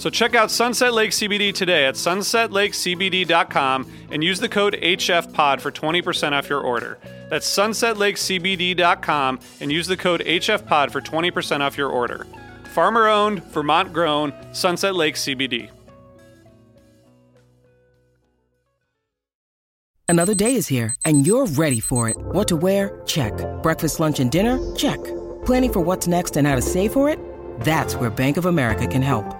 So check out Sunset Lake CBD today at sunsetlakecbd.com and use the code HFPOD for 20% off your order. That's sunsetlakecbd.com and use the code HFPOD for 20% off your order. Farmer owned, Vermont grown, Sunset Lake CBD. Another day is here, and you're ready for it. What to wear? Check. Breakfast, lunch, and dinner? Check. Planning for what's next and how to save for it? That's where Bank of America can help.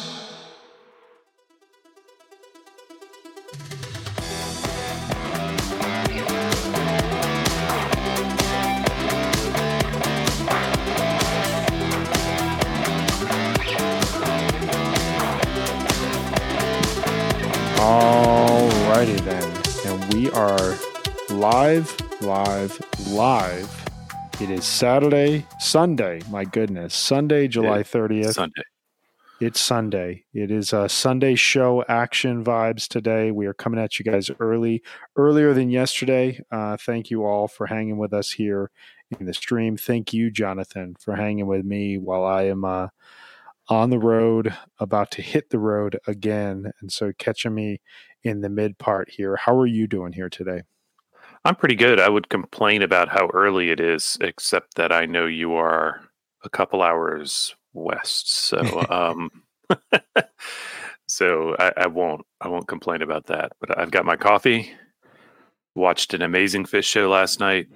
Live, live, live. It is Saturday, Sunday, my goodness. Sunday, July 30th. Sunday. It's Sunday. It is a Sunday show action vibes today. We are coming at you guys early, earlier than yesterday. Uh, thank you all for hanging with us here in the stream. Thank you, Jonathan, for hanging with me while I am uh, on the road, about to hit the road again. And so catching me in the mid part here. How are you doing here today? I'm pretty good. I would complain about how early it is, except that I know you are a couple hours west. So, um, so I, I won't. I won't complain about that. But I've got my coffee. Watched an amazing Phish show last night.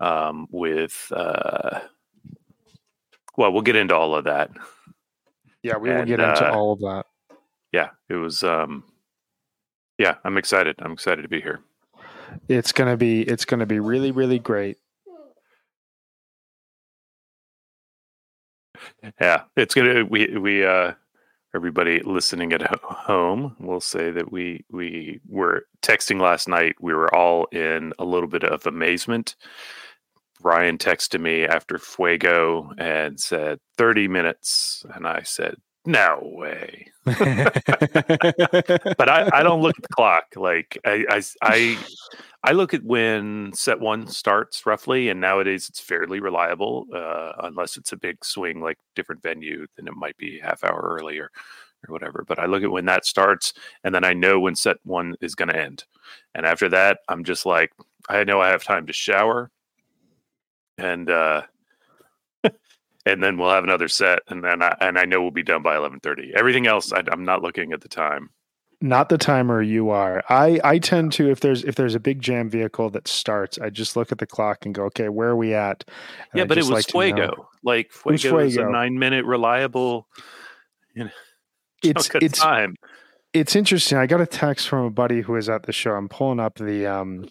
Um, with uh, well, we'll get into all of that. Yeah, we will get into uh, all of that. Yeah, it was. Um, yeah, I'm excited. I'm excited to be here. It's gonna be it's gonna be really, really great. Yeah, it's gonna we we uh everybody listening at home will say that we we were texting last night. We were all in a little bit of amazement. Ryan texted me after Fuego and said 30 minutes, and I said, "No way." But I, I don't look at the clock. Like I, I I I look at when set one starts roughly, and nowadays it's fairly reliable. Uh, unless it's a big swing, like different venue, then it might be half hour earlier or whatever. But I look at when that starts, and then I know when set one is going to end. And after that, I'm just like, I know I have time to shower, and uh, and then we'll have another set, and then I, and I know we'll be done by eleven thirty. Everything else, I, I'm not looking at the time. Not the timer you are. I I tend to if there's if there's a big jam vehicle that starts, I just look at the clock and go, okay, where are we at? And yeah, I'd but it was like to Fuego. Like was Fuego is a nine minute reliable. You know, It's chunk of it's time. it's interesting. I got a text from a buddy who was at the show. I'm pulling up the um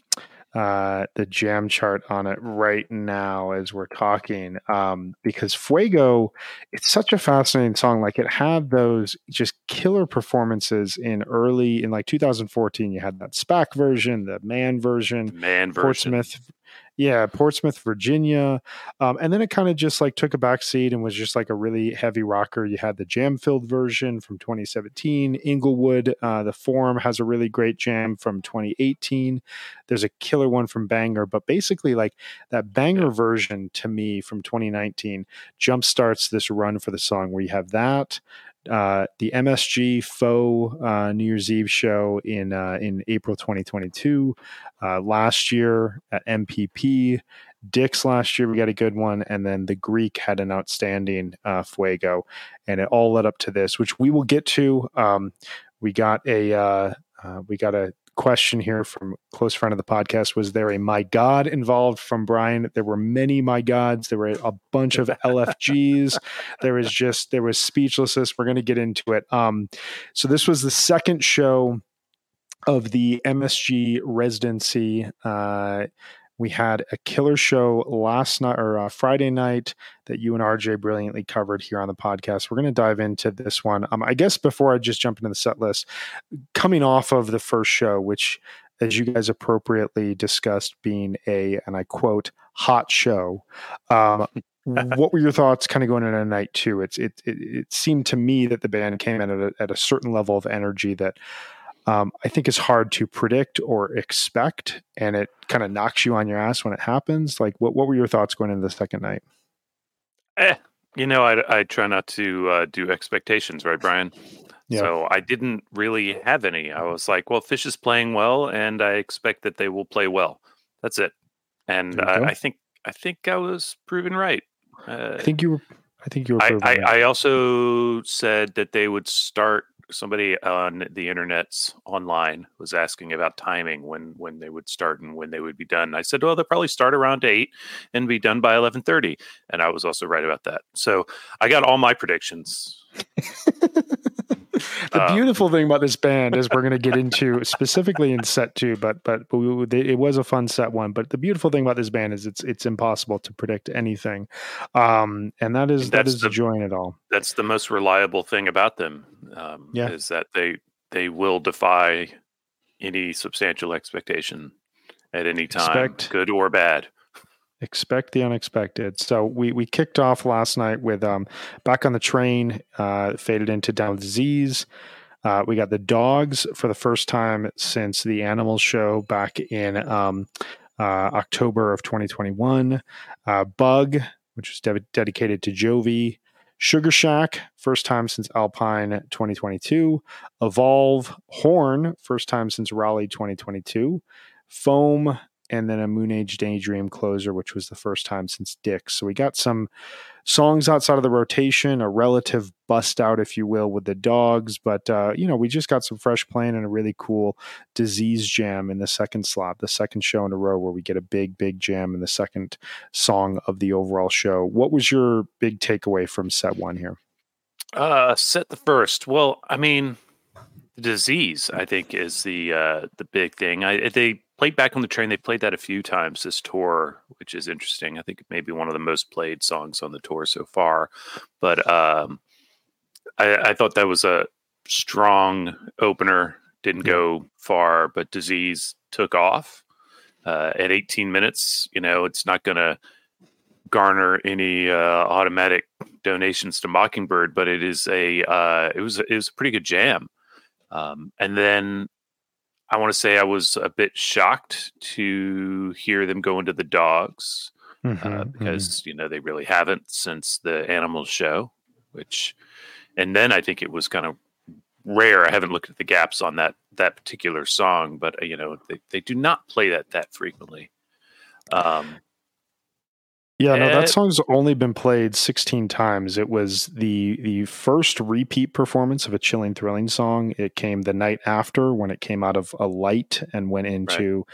uh the jam chart on it right now as we're talking. Um because Fuego, it's such a fascinating song. Like it had those just killer performances in early in like 2014. You had that SPAC version, the Mann version, Mann version. Portsmouth. Yeah, Portsmouth, Virginia. Um, and then it kind of just like took a back seat and was just like a really heavy rocker. You had the jam filled version from 2017. Inglewood, uh, the Forum has a really great jam from 2018. There's a killer one from Bangor, but basically, like that Bangor version to me from 2019 jumpstarts this run for the song where you have that. Uh, the MSG faux uh, New Year's Eve show in uh, in April 2022. Uh, last year at MPP, Dick's last year we got a good one, and then the Greek had an outstanding uh, Fuego, and it all led up to this, which we will get to. Um, we got a uh, uh, we got a question here from close friend of the podcast was there a my god involved from brian? There were many my gods. There were a bunch of lfgs there was just there was speechlessness. We're going to get into it. Um so this was the second show of the msg residency uh we had a killer show last night or uh, Friday night that you and RJ brilliantly covered here on the podcast. We're going to dive into this one. Um, I guess before I just jump into the set list, coming off of the first show, which, as you guys appropriately discussed, being a, and I quote, hot show. Um, what were your thoughts kind of going into night two? It's it, it, it seemed to me that the band came in at a, at a certain level of energy that um, I think is hard to predict or expect, and it kind of knocks you on your ass when it happens. Like, what what were your thoughts going into the second night? Eh, you know, I I try not to uh, do expectations, right, Brian? Yeah. So I didn't really have any. I was like, well, Phish is playing well, and I expect that they will play well. That's it. And uh, I think I think I was proven right. Uh, I think you were. I think you were. I, I, right. I also said that they would start somebody on the internet's online was asking about timing when when they would start and when they would be done. I said, well, they'll probably start around eight and be done by eleven thirty, and I was also right about that. So I got all my predictions. the um, beautiful thing about this band is we're going to get into specifically in set two, but but, we, it was a fun set one. But the beautiful thing about this band is it's it's impossible to predict anything, um, and that is that is the, joy in it all. That's the most reliable thing about them. Um, yeah. is that they they will defy any substantial expectation at any time, Expect, good or bad expect the unexpected. So we we kicked off last night with um back on the train, uh, faded into down with disease. Uh, we got the dogs for the first time since the animal show back in um, uh, October of 2021. Uh, Bug, which was de- dedicated to Jovi. Sugar Shack, first time since Alpine 2022. Evolve, Horn, first time since Raleigh 2022. Foam, and then a Moon Age Daydream closer, which was the first time since Dick. So we got some songs outside of the rotation, a relative bust out, if you will, with the dogs. But, uh, you know, we just got some fresh playing and a really cool disease jam in the second slot, the second show in a row where we get a big, big jam in the second song of the overall show. What was your big takeaway from set one here? Uh, set the first. Well, I mean, the disease, I think, is the uh, the big thing. I they played back on the train. They played that a few times this tour, which is interesting. I think maybe one of the most played songs on the tour so far. But um, I, I, thought that was a strong opener. Didn't go far, but Disease took off uh, at 18 minutes. You know, it's not going to garner any uh, automatic donations to Mockingbird, but it is a uh, it was it was a pretty good jam. Um, and then I want to say I was a bit shocked to hear them go into the dogs mm-hmm, uh, because mm-hmm. you know they really haven't since the animals show, which, and then I think it was kind of rare. I haven't looked at the gaps on that that particular song, but uh, you know they, they do not play that that frequently. Um, yeah, no, that eh song's only been played 16 times. It was the the first repeat performance of a chilling thrilling song. It came the night after when it came out of a light and went into right.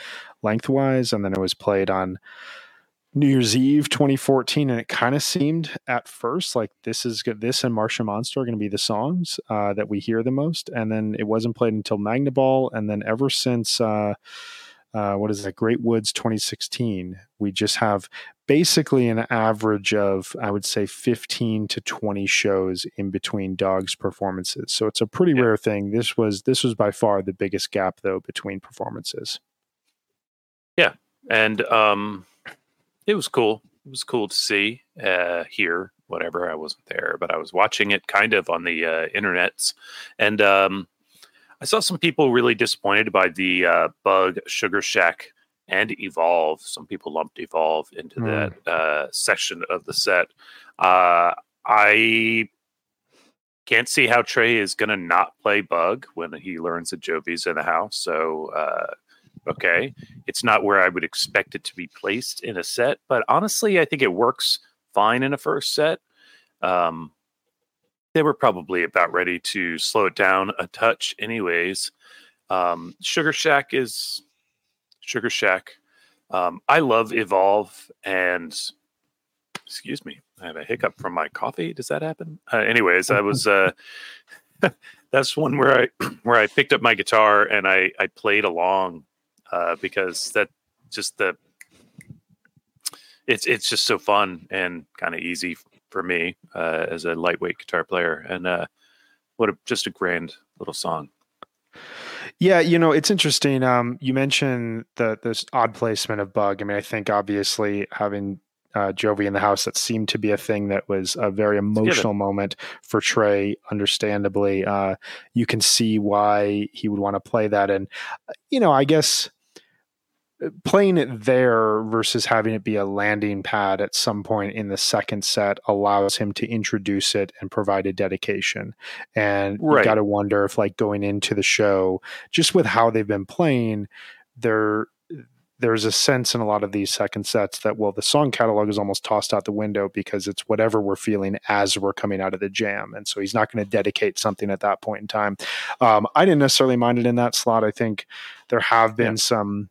lengthwise and then it was played on New Year's Eve 2014 and it kind of seemed at first like this is good this and Martian Monster are going to be the songs uh, that we hear the most and then it wasn't played until Magnaball and then ever since uh, uh, what is that? Great Woods 2016. We just have basically an average of, I would say, 15 to 20 shows in between dogs' performances. So it's a pretty yeah. rare thing. This was this was by far the biggest gap though between performances. Yeah, and um, it was cool. It was cool to see, uh, hear, whatever. I wasn't there, but I was watching it kind of on the uh, internets, and um, I saw some people really disappointed by the uh, Bug, Sugar Shack, and Evolve. Some people lumped Evolve into mm. that uh, section of the set. Uh, I can't see how Trey is going to not play Bug when he learns that Jovi's in the house. So, uh, okay, it's not where I would expect it to be placed in a set, but honestly, I think it works fine in a first set. Um, they were probably about ready to slow it down a touch, anyways. Um, Sugar Shack is Sugar Shack. Um, I love Evolve and excuse me, I have a hiccup from my coffee. Does that happen? Uh, anyways, I was uh, that's one where I where I picked up my guitar and I I played along uh, because that just the it's it's just so fun and kind of easy for me uh, as a lightweight guitar player and uh, what a, just a grand little song. Yeah, you know, it's interesting. Um, you mentioned the this odd placement of Bug. I mean, I think obviously having uh, Jovi in the house, that seemed to be a thing that was a very emotional moment for Trey. Understandably, uh, you can see why he would want to play that, and you know, I guess uh, playing it there versus having it be a landing pad at some point in the second set allows him to introduce it and provide a dedication. And right. you got to wonder if, like, going into the show, just with how they've been playing, they're there's a sense in a lot of these second sets that well the song catalog is almost tossed out the window because it's whatever we're feeling as we're coming out of the jam and so he's not going to dedicate something at that point in time um, i didn't necessarily mind it in that slot i think there have been yeah. some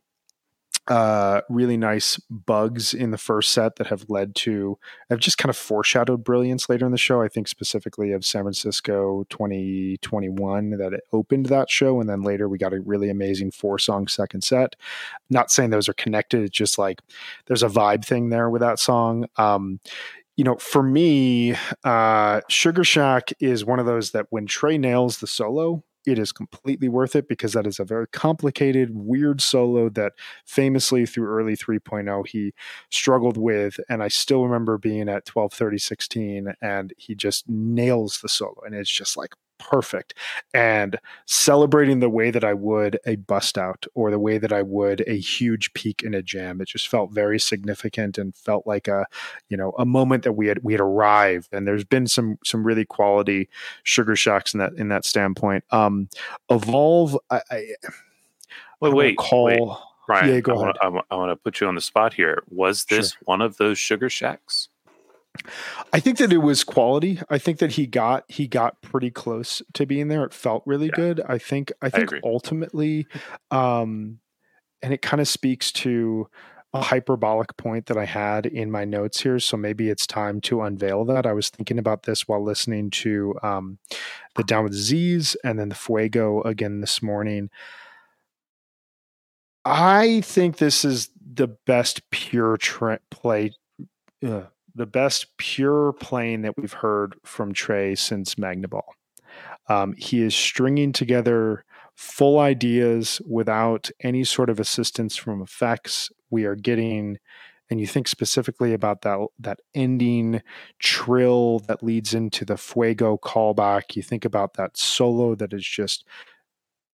uh, really nice bugs in the first set that have led to have just kind of foreshadowed brilliance later in the show. I think specifically of San Francisco 2021 that it opened that show, and then later we got a really amazing four song second set. Not saying those are connected, it's just like there's a vibe thing there with that song. Um, you know, for me, uh, Sugar Shack is one of those that when Trey nails the solo, it is completely worth it because that is a very complicated, weird solo that famously through early 3.0 he struggled with. And I still remember being at 12, 30, 16, and he just nails the solo. And it's just like perfect and celebrating the way that I would a bust out or the way that I would a huge peak in a jam. It just felt very significant and felt like a, you know, a moment that we had we had arrived. And there's been some some really quality sugar shacks in that in that standpoint. Um evolve I, I wait, wait, call wait. Brian, yeah, go I. Wanna, I want to put you on the spot here. Was this sure. one of those sugar shacks? I think that it was quality. I think that he got he got pretty close to being there. It felt really yeah. good. I think I think I ultimately um and it kind of speaks to a hyperbolic point that I had in my notes here. So maybe it's time to unveil that. I was thinking about this while listening to um, the Down with Z's and then the Fuego again this morning. I think this is the best pure tra- play, uh, the best pure playing that we've heard from Trey since Magnaball. Um, he is stringing together full ideas without any sort of assistance from effects. We are getting, and you think specifically about that that ending trill that leads into the Fuego callback. You think about that solo that is just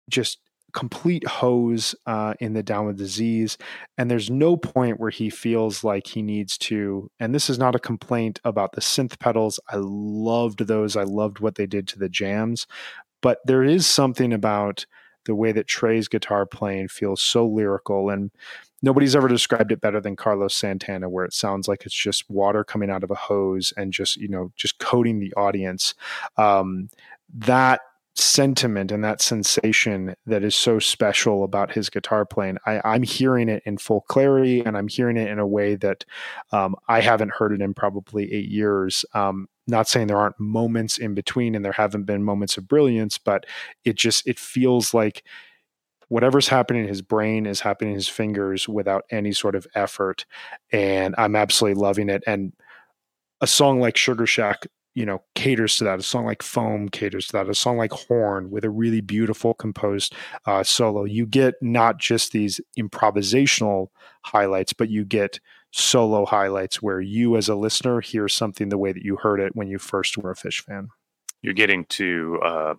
just complete hose uh, in the down with disease and there's no point where he feels like he needs to and this is not a complaint about the synth pedals. I loved those. I loved what they did to the jams. But there is something about the way that trey's guitar playing feels so lyrical and nobody's ever described it better than carlos santana where it sounds like it's just water coming out of a hose and just you know just coating the audience. Um, that sentiment and that sensation that is so special about his guitar playing. I, am hearing it in full clarity and I'm hearing it in a way that um, I haven't heard it in probably eight years. Um, not saying there aren't moments in between and there haven't been moments of brilliance, but it just it feels like whatever's happening in his brain is happening in his fingers without any sort of effort. And I'm absolutely loving it. And a song like Sugar Shack you know caters to that. A song like foam caters to that. A song like horn with a really beautiful composed uh, solo. You get not just these improvisational highlights but you get solo highlights where you as a listener hear something the way that you heard it when you first were a Phish fan. You're getting to uh,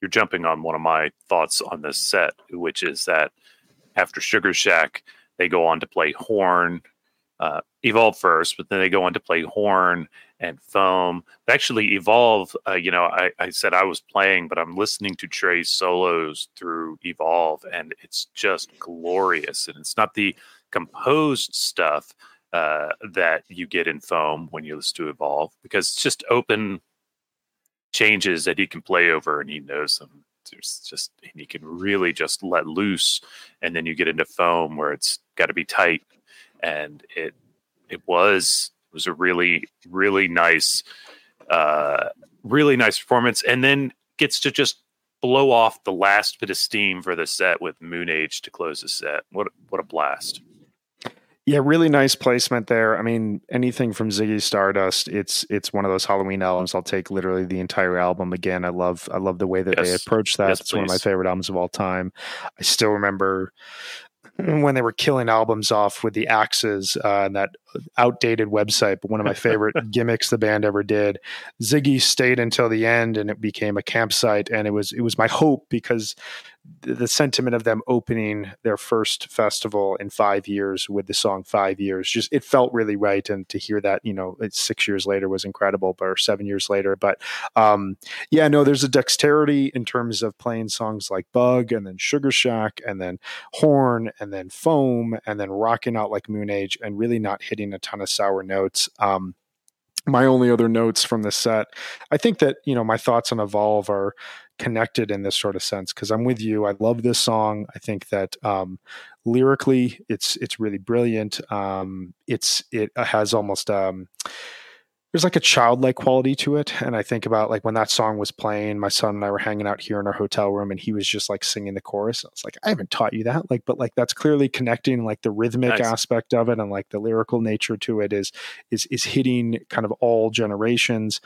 you're jumping on one of my thoughts on this set which is that after sugar shack they go on to play horn uh, Evolve first, but then they go on to play Horn and Foam. Actually, Evolve, uh, you know, I, I, said I was playing, but I'm listening to Trey's solos through Evolve, and it's just glorious. And it's not the composed stuff uh, that you get in Foam when you listen to Evolve, because it's just open changes that he can play over and he knows them. There's just, and he can really just let loose. And then you get into Foam where it's got to be tight and it it was was a really really nice uh really nice performance. And then gets to just blow off the last bit of steam for the set with moon age to close the set. What what a blast. Yeah really nice placement there. I mean anything from ziggy stardust it's it's one of those halloween albums. I'll take literally the entire album again. I love i love the way that yes. they approach that. Yes, it's please. one of my favorite albums of all time. I still remember when they were killing albums off with the axes uh, and that outdated website, but one of my favorite gimmicks the band ever did. Ziggy stayed until the end, and it became a campsite. And it was it was my hope because the sentiment of them opening their first festival in five years with the song five years just it felt really right and to hear that you know six years later was incredible or seven years later but um, yeah no there's a dexterity in terms of playing songs like bug and then sugar shack and then horn and then foam and then rocking out like moon age and really not hitting a ton of sour notes. Um, my only other notes from the set i think that you know my thoughts on evolve are connected in this sort of sense because I'm with you. I love this song. I think that um, lyrically, it's it's really brilliant. Um, it's it has almost um, there's like a childlike quality to it, and I think about like when that song was playing, my son and I were hanging out here in our hotel room, and he was just like singing the chorus. I was like, I haven't taught you that, like, but like that's clearly connecting like the rhythmic nice. aspect of it and like the lyrical nature to it is is is hitting kind of all generations.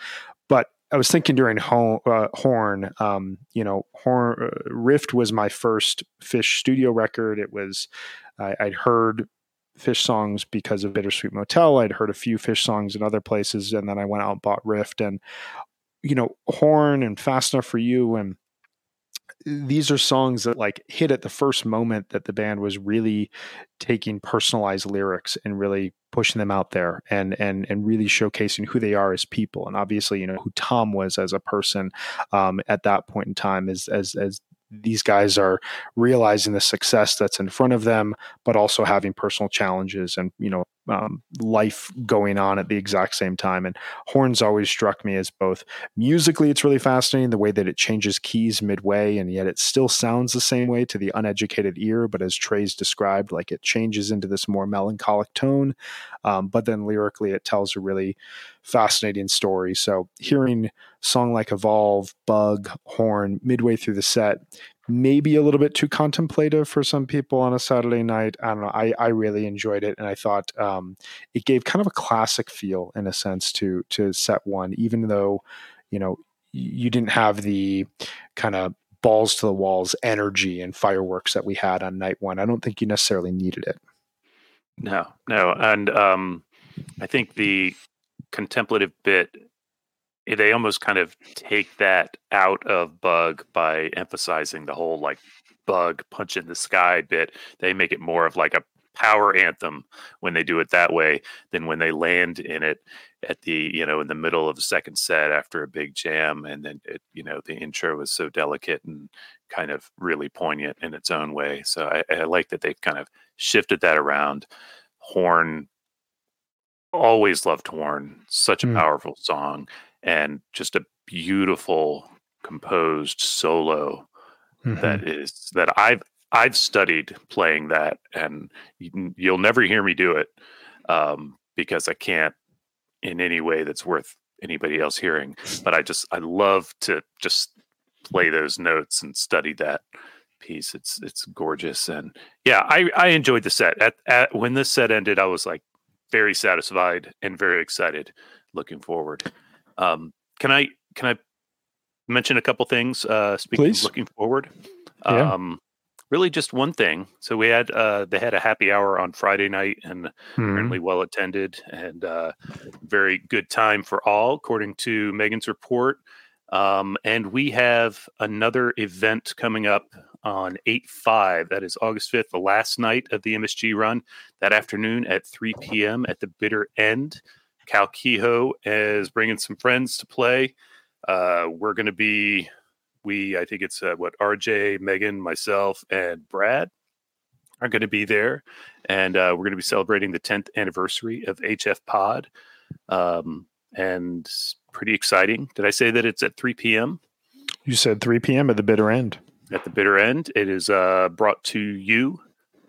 I was thinking during ho- uh, Horn, um, you know, Horn uh, Rift was my first Phish studio record. It was I, would heard Phish songs because of Bittersweet Motel. I'd heard a few Phish songs in other places, and then I went out and bought Rift. And you know, Horn and Fast Enough for You and these are songs that like hit at the first moment that the band was really taking personalized lyrics and really pushing them out there and and and really showcasing who they are as people. And obviously you know who Tom was as a person um, at that point in time as as as these guys are realizing the success that's in front of them, but also having personal challenges and you know um, life going on at the exact same time. And horns always struck me as both musically, it's really fascinating the way that it changes keys midway, and yet it still sounds the same way to the uneducated ear. But as Trey's described, like it changes into this more melancholic tone. Um, but then lyrically, it tells a really fascinating story. So hearing song like Evolve, Bug, Horn midway through the set, maybe a little bit too contemplative for some people on a Saturday night. I don't know. I, I really enjoyed it, and I thought um, it gave kind of a classic feel in a sense to to set one, even though you know you didn't have the kind of balls to the walls energy and fireworks that we had on night one. I don't think you necessarily needed it. No, no, and um, I think the contemplative bit they almost kind of take that out of bug by emphasizing the whole like bug punch in the sky bit they make it more of like a power anthem when they do it that way than when they land in it at the you know in the middle of the second set after a big jam and then it you know the intro was so delicate and kind of really poignant in its own way so i, I like that they've kind of shifted that around horn always loved Horn. Such a mm. powerful song and just a beautiful composed solo mm-hmm. that is that I've I've studied playing that, and you'll never hear me do it um, because I can't in any way that's worth anybody else hearing. But I just I love to just play those notes and study that piece. It's it's gorgeous, and yeah, I I enjoyed the set. At, at when this set ended, I was like, very satisfied and very excited looking forward. Um, can I can I mention a couple things? Uh, speaking Please. looking forward, yeah. um, really just one thing. So we had uh, they had a happy hour on Friday night and mm-hmm. apparently well attended and uh, very good time for all, according to Megan's report. Um, and we have another event coming up on 8 5. That is August 5th, the last night of the MSG run. That afternoon at 3 p.m. at the bitter end. Cal Kehoe is bringing some friends to play. Uh, we're going to be, we, I think it's uh, what, RJ, Megan, myself, and Brad are going to be there. And uh, we're going to be celebrating the 10th anniversary of HF Pod. Um, and pretty exciting. Did I say that it's at 3 p.m.? You said 3 p.m. at the bitter end. At the bitter end, it is uh, brought to you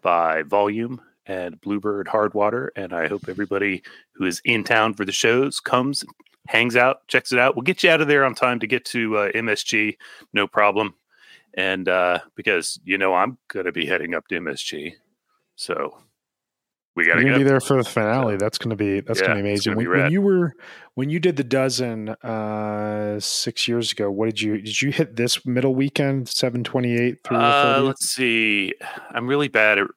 by Volume and Bluebird Hardwater. And I hope everybody who is in town for the shows comes, hangs out, checks it out. We'll get you out of there on time to get to uh, MSG, no problem. And uh, because, you know, I'm going to be heading up to MSG. So we got to be there for the finale. That's going to be that's yeah, going to be amazing. When, be when, you were when you did the dozen uh, six years ago, what did you did you hit this middle weekend seven twenty eight through? Uh, let's see. I'm really bad at.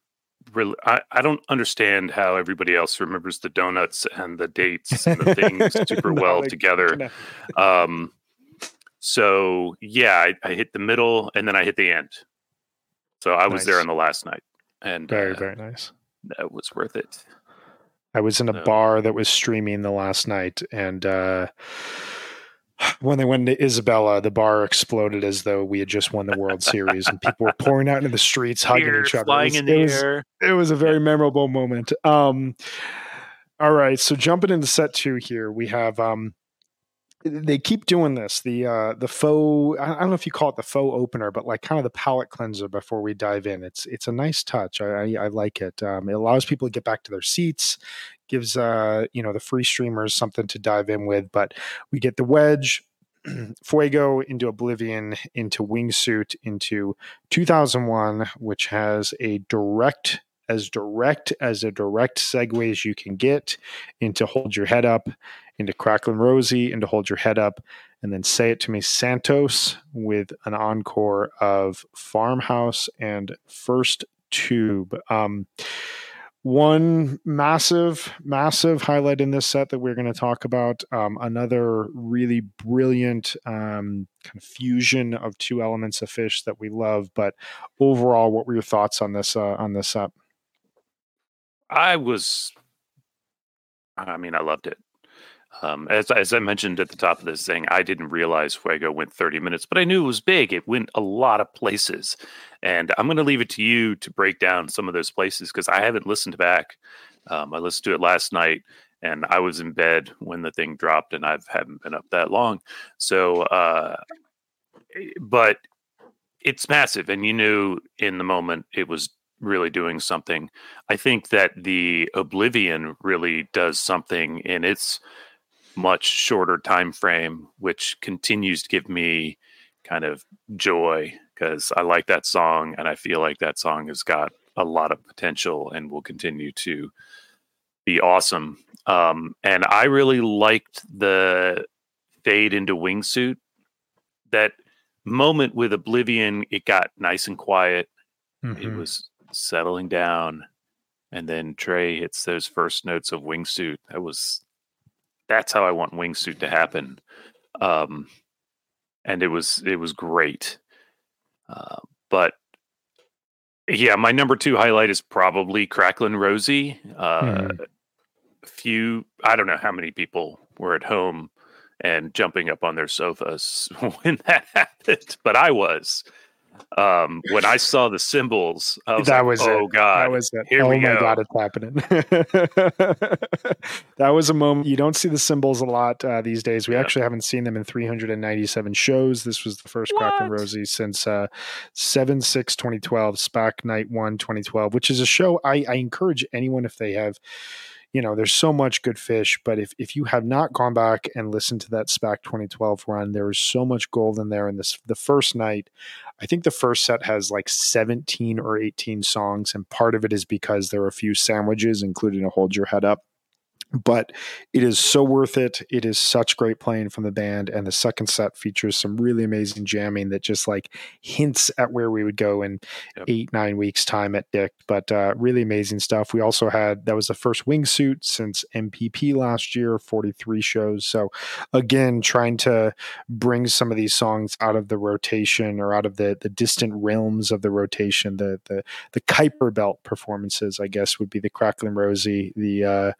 Really, I, I don't understand how everybody else remembers the donuts and the dates and the things super well like, together. Um, so yeah, I, I, hit the middle and then I hit the end. So I was there on the last night, and very uh, very nice that was worth it. I was in a no. bar that was streaming the last night, and uh, when they went to Isabella, the bar exploded as though we had just won the World Series, and people were pouring out into the streets, hugging each other. Flying it was, in the it air. Was, it was a very memorable moment. Um, all right, so jumping into set two here, we have um, they keep doing this the uh the faux i don't know if you call it the faux opener but like kind of the palate cleanser before we dive in it's it's a nice touch i i, I like it um, it allows people to get back to their seats gives uh you know the free streamers something to dive in with but we get the wedge Fuego into Oblivion, into Wingsuit, into 2001, which has a direct, as direct as a direct segue as you can get into Hold Your Head Up, into Cracklin' Rosie, into hold your head up, and then say it to me, Santos, with an encore of Farmhouse and First Tube. Um, one massive, massive highlight in this set that we're going to talk about. Um, another really brilliant um, kind of fusion of two elements of Phish that we love. But overall, what were your thoughts on this uh, on this set? I was, I mean, I loved it. Um, as, as I mentioned at the top of this thing, I didn't realize Fuego went 30 minutes, but I knew it was big. It went a lot of places. And I'm going to leave it to you to break down some of those places because I haven't listened back. Um, I listened to it last night and I was in bed when the thing dropped and I haven't been up that long. So, uh, eh, but it's massive. And you knew in the moment it was really doing something. I think that the Oblivion really does something in its much shorter time frame, which continues to give me kind of joy because I like that song and I feel like that song has got a lot of potential and will continue to be awesome. Um, and I really liked the fade into wingsuit. That moment with Oblivion, it got nice and quiet. Mm-hmm. It was settling down. And then Trey hits those first notes of wingsuit. That was that's how I want wingsuit to happen. Um, and it was it was great. Uh, but yeah, my number two highlight is probably Cracklin' Rosie. Uh, mm. A few, I don't know how many people were at home and jumping up on their sofas when that happened, but I was um, when I saw the cymbals, was that like, was oh it. god, that was it. Here oh we my go. god, it's happening. that was a moment you don't see the symbols a lot uh, these days. We yeah. actually haven't seen them in 397 shows. This was the first Cracklin' Rosie since uh, 7 6 2012, SPAC Night 1 2012, which is a show I, I encourage anyone if they have you know, there's so much good Phish, but if, if you have not gone back and listened to that SPAC 2012 run, there is so much gold in there. And this the first night, I think the first set has like 17 or 18 songs, and part of it is because there are a few sandwiches, including a Hold Your Head Up. But it is so worth it. It is such great playing from the band, and the second set features some really amazing jamming that just like hints at where we would go in yep. eight nine weeks time at Dick. But uh, really amazing stuff. We also had that was the first wingsuit since MPP last year, forty three shows. So again, trying to bring some of these songs out of the rotation or out of the the distant realms of the rotation. The the the Kuiper Belt performances, I guess, would be the Cracklin' Rosie, the uh,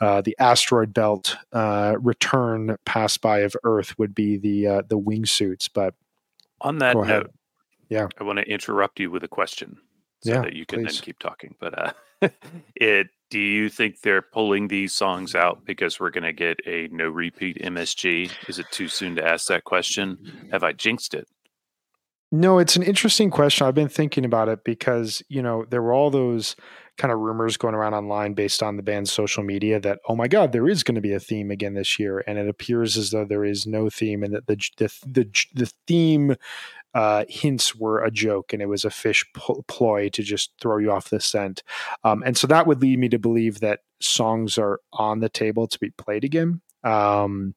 uh, uh, the asteroid belt uh, return pass by of Earth would be the uh, the wingsuits. But on that note, yeah, I want to interrupt you with a question so yeah, that you can please. then keep talking. But uh, it do you think they're pulling these songs out because we're going to get a no repeat MSG? Is it too soon to ask that question? Have I jinxed it? No, it's an interesting question. I've been thinking about it because, you know, there were all those kind of rumors going around online based on the band's social media that oh my god there is going to be a theme again this year and it appears as though there is no theme and that the the the, the theme uh, hints were a joke and it was a Phish ploy to just throw you off the scent. Um, and so that would lead me to believe that songs are on the table to be played again. Um,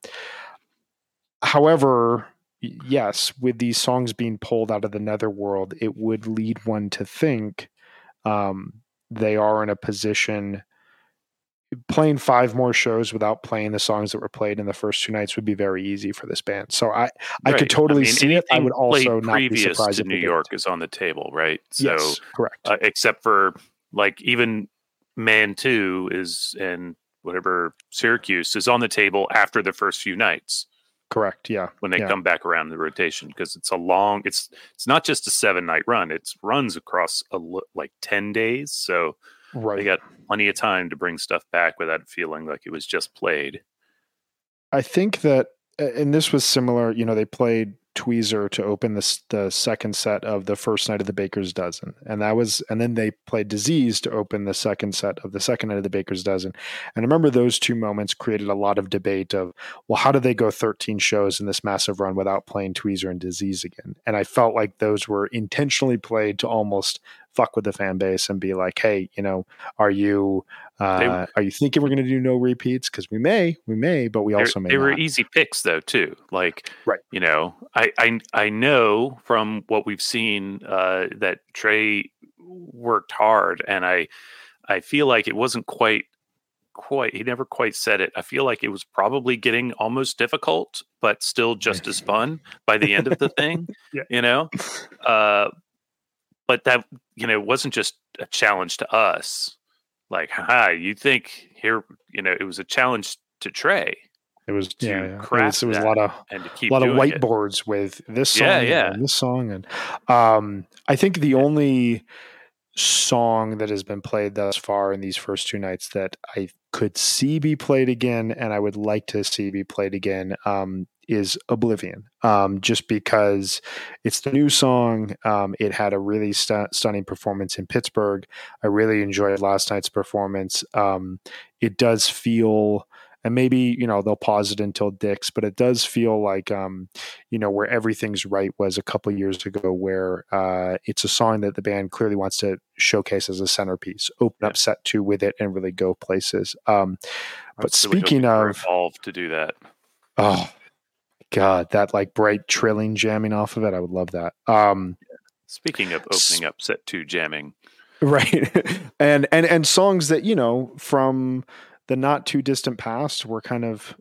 however yes with these songs being pulled out of the netherworld it would lead one to think um, they are in a position playing five more shows without playing the songs that were played in the first two nights would be very easy for this band. So I, I right. could totally I mean, see it. I would also not be surprised to New York is on the table, right? So yes, correct. Uh, except for like even Mann Two is and whatever Syracuse is on the table after the first few nights. Correct. Yeah. When they yeah. come back around the rotation, because it's a long. It's it's not just a seven night run. It's runs across a like ten days. So right. they got plenty of time to bring stuff back without feeling like it was just played. I think that, and this was similar. You know, they played Tweezer to open the the second set of the first night of the Baker's Dozen, and that was, and then they played Disease to open the second set of the second night of the Baker's Dozen. And I remember those two moments created a lot of debate of, well, how did they go 13 shows in this massive run without playing Tweezer and Disease again? And I felt like those were intentionally played to almost fuck with the fan base and be like, hey, you know, are you uh, are you thinking we're going to do no repeats? Because we may, we may, but we also may. They not. were easy picks though too. Like, right? You know, I I I know from what we've seen uh, that Trey worked hard, and I I feel like it wasn't quite quite he never quite said it i feel like it was probably getting almost difficult but still just as fun by the end of the thing yeah. you know uh but that you know wasn't just a challenge to us. Like, hi, you think here? You know, it was a challenge to Trey. It was yeah, yeah. It was, it was a lot of and to keep a lot of whiteboards it. with this song yeah, yeah. and this song, and um, I think the only song that has been played thus far in these first two nights that I could see be played again, and I would like to see be played again, um, is Oblivion, um, just because it's the new song. Um, it had a really st- stunning performance in Pittsburgh. I really enjoyed last night's performance. Um, it does feel, and maybe you know they'll pause it until Dick's, but it does feel like um, you know where everything's right was a couple years ago, where uh, it's a song that the band clearly wants to showcase as a centerpiece, open up set two with it, and really go places. Um, but speaking of, evolve to do that. Oh, God, that like bright trilling jamming off of it, I would love that. Um, Speaking of opening up set two jamming, right, and and and songs that you know from the not too distant past were kind of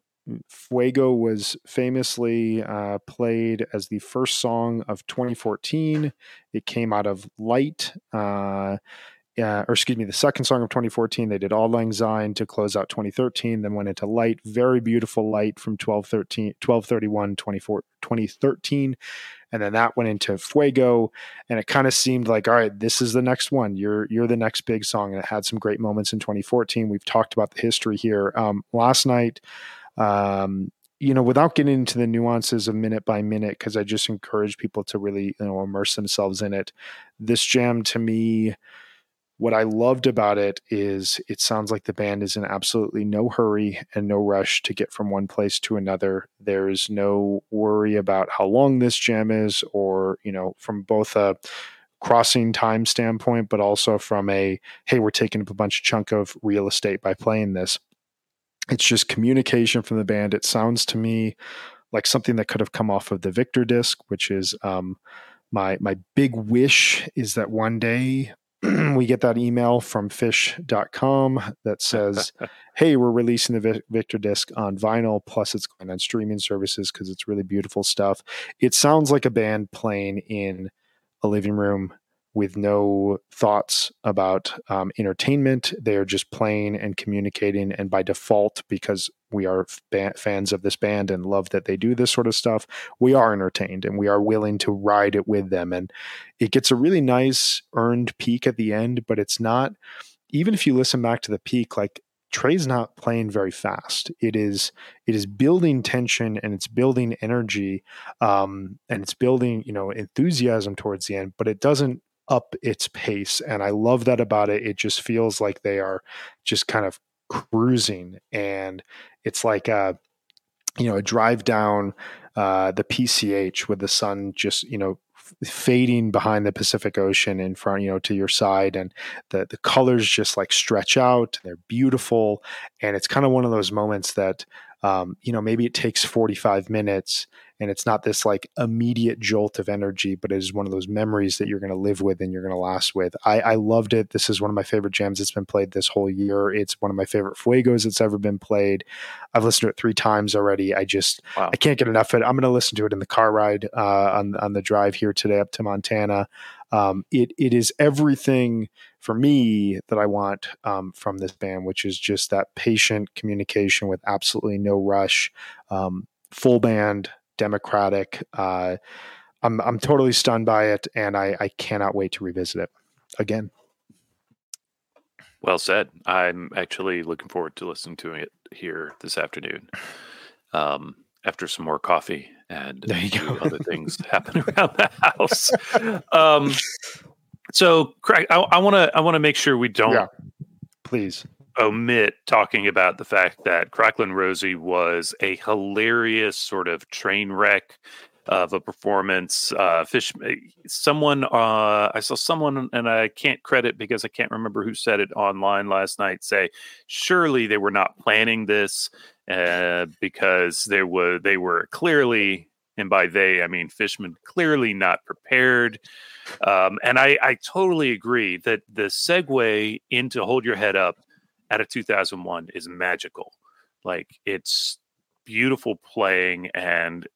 Fuego was famously uh, played as the first song of 2014. It came out of Light. Uh, uh, or excuse me, the second song of 2014. They did Auld Lang Syne to close out 2013, then went into Light, very beautiful Light from 1213, 1231, 2013. And then that went into Fuego. And it kind of seemed like, all right, this is the next one. You're you're the next big song. And it had some great moments in 2014. We've talked about the history here. Um, last night, um, you know, without getting into the nuances of minute by minute, because I just encourage people to really, you know, immerse themselves in it. This jam to me, what I loved about it is it sounds like the band is in absolutely no hurry and no rush to get from one place to another. There's no worry about how long this jam is, or, you know, from both a crossing time standpoint, but also from a, hey, we're taking up a bunch of chunk of real estate by playing this. it's just communication from the band. It sounds to me like something that could have come off of the Victor disc, which is um, my my big wish is that one day we get that email from phish.com that says, Hey, we're releasing the Victor disc on vinyl, plus it's going on streaming services because it's really beautiful stuff. It sounds like a band playing in a living room with no thoughts about um, entertainment. They are just playing and communicating. And by default, because we are fa- fans of this band and love that they do this sort of stuff, we are entertained and we are willing to ride it with them. And it gets a really nice earned peak at the end, but it's not, even if you listen back to the peak, like Trey's not playing very fast. It is it is building tension and it's building energy, um, and it's building you know enthusiasm towards the end. But it doesn't up its pace. And I love that about it. It just feels like they are just kind of cruising. And it's like a, you know, a drive down uh, the PCH with the sun just, you know, fading behind the Pacific Ocean in front, you know, to your side, and the the colors just like stretch out. They're beautiful, and it's kind of one of those moments that, um, you know, maybe it takes forty five minutes, and it's not this like immediate jolt of energy but it is one of those memories that you're going to live with and you're going to last with. I, I loved it. This is one of my favorite jams that's been played this whole year. It's one of my favorite fuegos that's ever been played. I've listened to it three times already. I just wow. i can't get enough of it. I'm going to listen to it in the car ride uh, on, on the drive here today up to montana. Um, it it is everything for me that I want um, from this band, which is just that patient communication with absolutely no rush, um, full band, democratic. Uh, I'm I'm totally stunned by it, and I, I cannot wait to revisit it again. Well said. I'm actually looking forward to listening to it here this afternoon. Um, after some more coffee and other things happen around the house. Um, so, Craig, I want to I want to make sure we don't yeah. please omit talking about the fact that Cracklin' Rosie was a hilarious sort of train wreck of a performance. Uh, Phish, eh, someone, uh, I saw someone, and I can't credit because I can't remember who said it online last night. Say, surely they were not planning this uh, because they were they were clearly, and by they I mean Fishman, clearly not prepared. Um, and I, I totally agree that the segue into Hold Your Head Up out of 2001 is magical. Like it's beautiful playing. And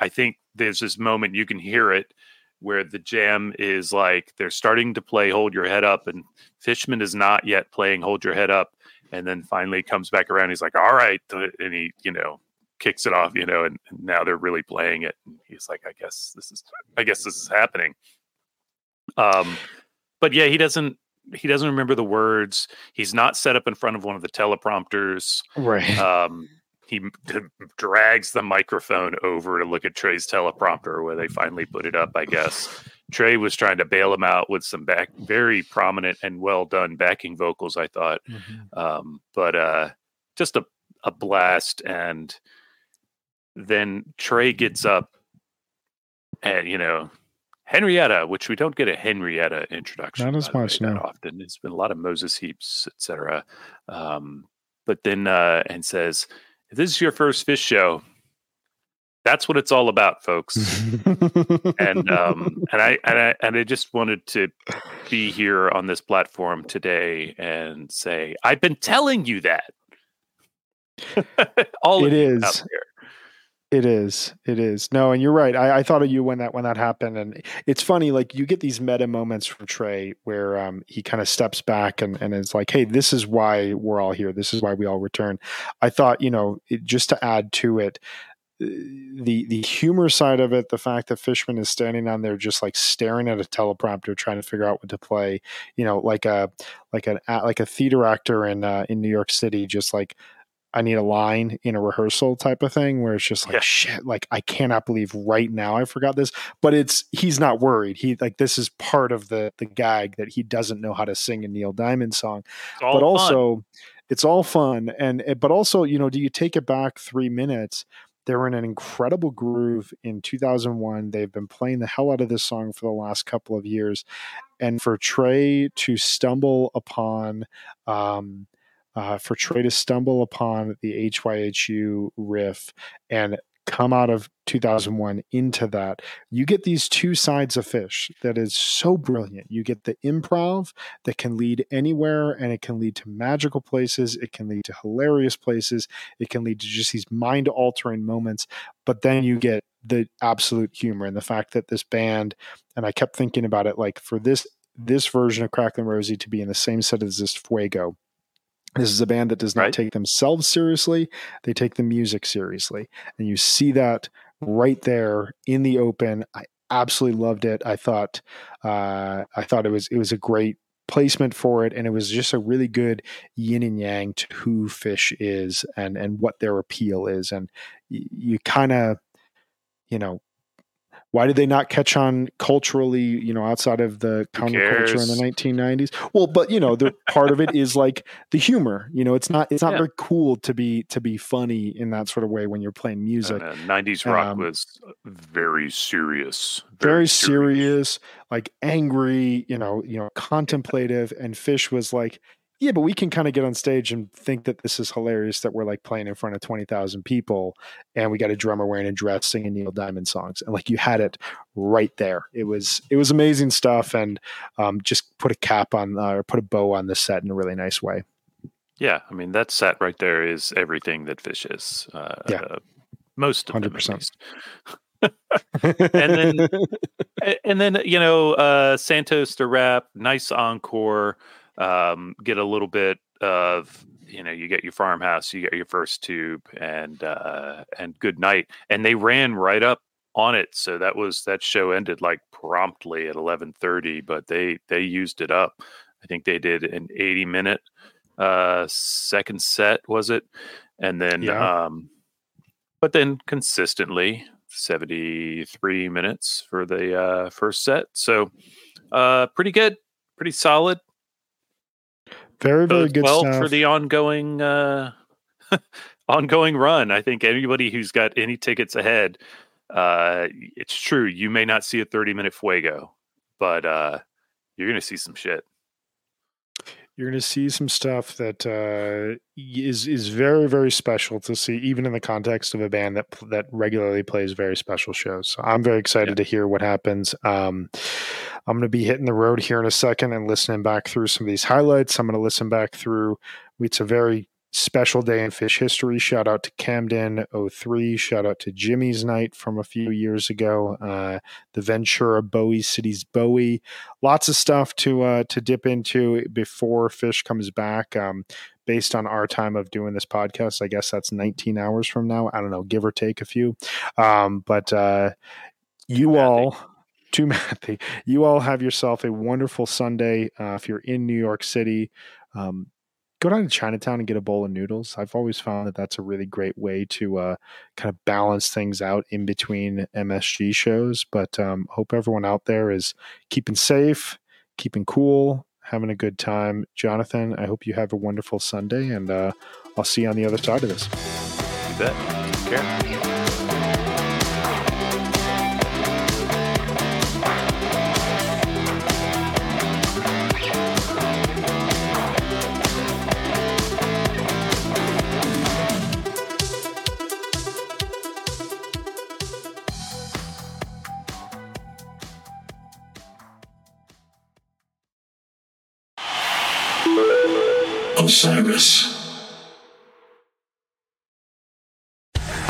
I think there's this moment you can hear it where the jam is like they're starting to play Hold Your Head Up, and Fishman is not yet playing Hold Your Head Up. And then finally comes back around. He's like, all right. And he, you know, kicks it off, you know, and, now they're really playing it. And he's like, I guess this is, I guess this is happening. Um, but yeah, he doesn't he doesn't remember the words. He's not set up in front of one of the teleprompters. Right. Um, he d- drags the microphone over to look at Trey's teleprompter where they finally put it up, I guess. Trey was trying to bail him out with some back, very prominent and well done backing vocals, I thought. Mm-hmm. Um, but uh, just a, a blast. And then Trey gets up and, you know, Henrietta, which we don't get a Henrietta introduction. Not as much no. often. It's been a lot of Moses Heaps, etc. Um, but then uh, and says, "If this is your first Phish show, that's what it's all about, folks." and um, and I and I and I just wanted to be here on this platform today and say, "I've been telling you that." all it is. It is. It is. No, and you're right. I, I, thought of you when that when that happened, and it's funny. Like you get these meta moments from Trey where um, he kind of steps back and and is like, "Hey, this is why we're all here. This is why we all return." I thought, you know, it, just to add to it, uh, the the humor side of it, the fact that Fishman is standing on there just like staring at a teleprompter, trying to figure out what to play. You know, like a like an like a theater actor in uh, in New York City, just like I need a line in a rehearsal type of thing where it's just like yeah. shit like I cannot believe right now I forgot this. But it's he's not worried. He like this is part of the the gag that he doesn't know how to sing a Neil Diamond song. But also it's all fun. And eh, but also you know do you take it back 3 minutes? They're in an incredible groove in 2001 they've been playing the hell out of this song for the last couple of years. And for Trey to stumble upon um uh, for Trey to stumble upon the HYHU riff and come out of 2001 into that. You get these two sides of Phish that is so brilliant. You get the improv that can lead anywhere and it can lead to magical places. It can lead to hilarious places. It can lead to just these mind altering moments. But then you get the absolute humor and the fact that this band and i kept thinking about it like for this this version of Cracklin' Rosie to be in the same set as this fuego this is a band that does not Right. take themselves seriously. They take the music seriously. And you see that right there in the open. I absolutely loved it. I thought uh, I thought it was it was a great placement for it and it was just a really good yin and yang to who Phish is and and what their appeal is and y- you kind of you know why did they not catch on culturally you know outside of the counterculture in the 1990s well but you know the part of it is like the humor you know it's not it's not Yeah. very cool to be to be funny in that sort of way when you're playing music And, uh, 90s rock Um, was very serious. very serious like angry you know you know contemplative and Phish was like yeah but we can kind of get on stage and think that this is hilarious that we're like playing in front of 20,000 people and we got a drummer wearing a dress singing Neil Diamond songs and like you had it right there it was it was amazing stuff and um, just put a cap on uh, or put a bow on the set in a really nice way Yeah, I mean that set right there is everything that Phish is. Uh, Yeah. uh, most of them, at 100%. least. And then- and then you know uh santos to rap nice encore um get a little bit of you know you get your farmhouse you get your first tube and uh and good night and they ran right up on it so that was that show ended like promptly at 11:30 but they they used it up i think they did an 80 minute uh second set was it and then Yeah. um but then consistently 73 minutes for the uh, first set. So uh, pretty good, pretty solid. Very very good well stuff for the ongoing uh, ongoing run. I think anybody who's got any tickets ahead, uh, it's true. You may not see a 30 minute fuego, but uh, you're going to see some shit. You're going to see some stuff that uh, is is very very special to see, even in the context of a band that that regularly plays very special shows. So I'm very excited Yeah. to hear what happens. Um, I'm going to be hitting the road here in a second and listening back through some of these highlights. I'm going to listen back through. It's a very special day in Phish history. Shout out to Camden 03. Shout out to Jimmy's night from a few years ago. Uh, the Ventura Bowie Cities Bowie lots of stuff to uh, to dip into before Phish comes back. Um, based on our time of doing this podcast, I guess that's 19 hours from now. I don't know, give or take a few. Um, but uh, you Mathy. all, too mathy. You all have yourself a wonderful Sunday. Uh, if you're in New York City. Um, Go down to Chinatown and get a bowl of noodles. I've always found that that's a really great way to uh, kind of balance things out in between MSG shows. But um, hope everyone out there is keeping safe, keeping cool, having a good time. Jonathan, I hope you have a wonderful Sunday, and uh, I'll see you on the other side of this. You bet. Take care. Osiris.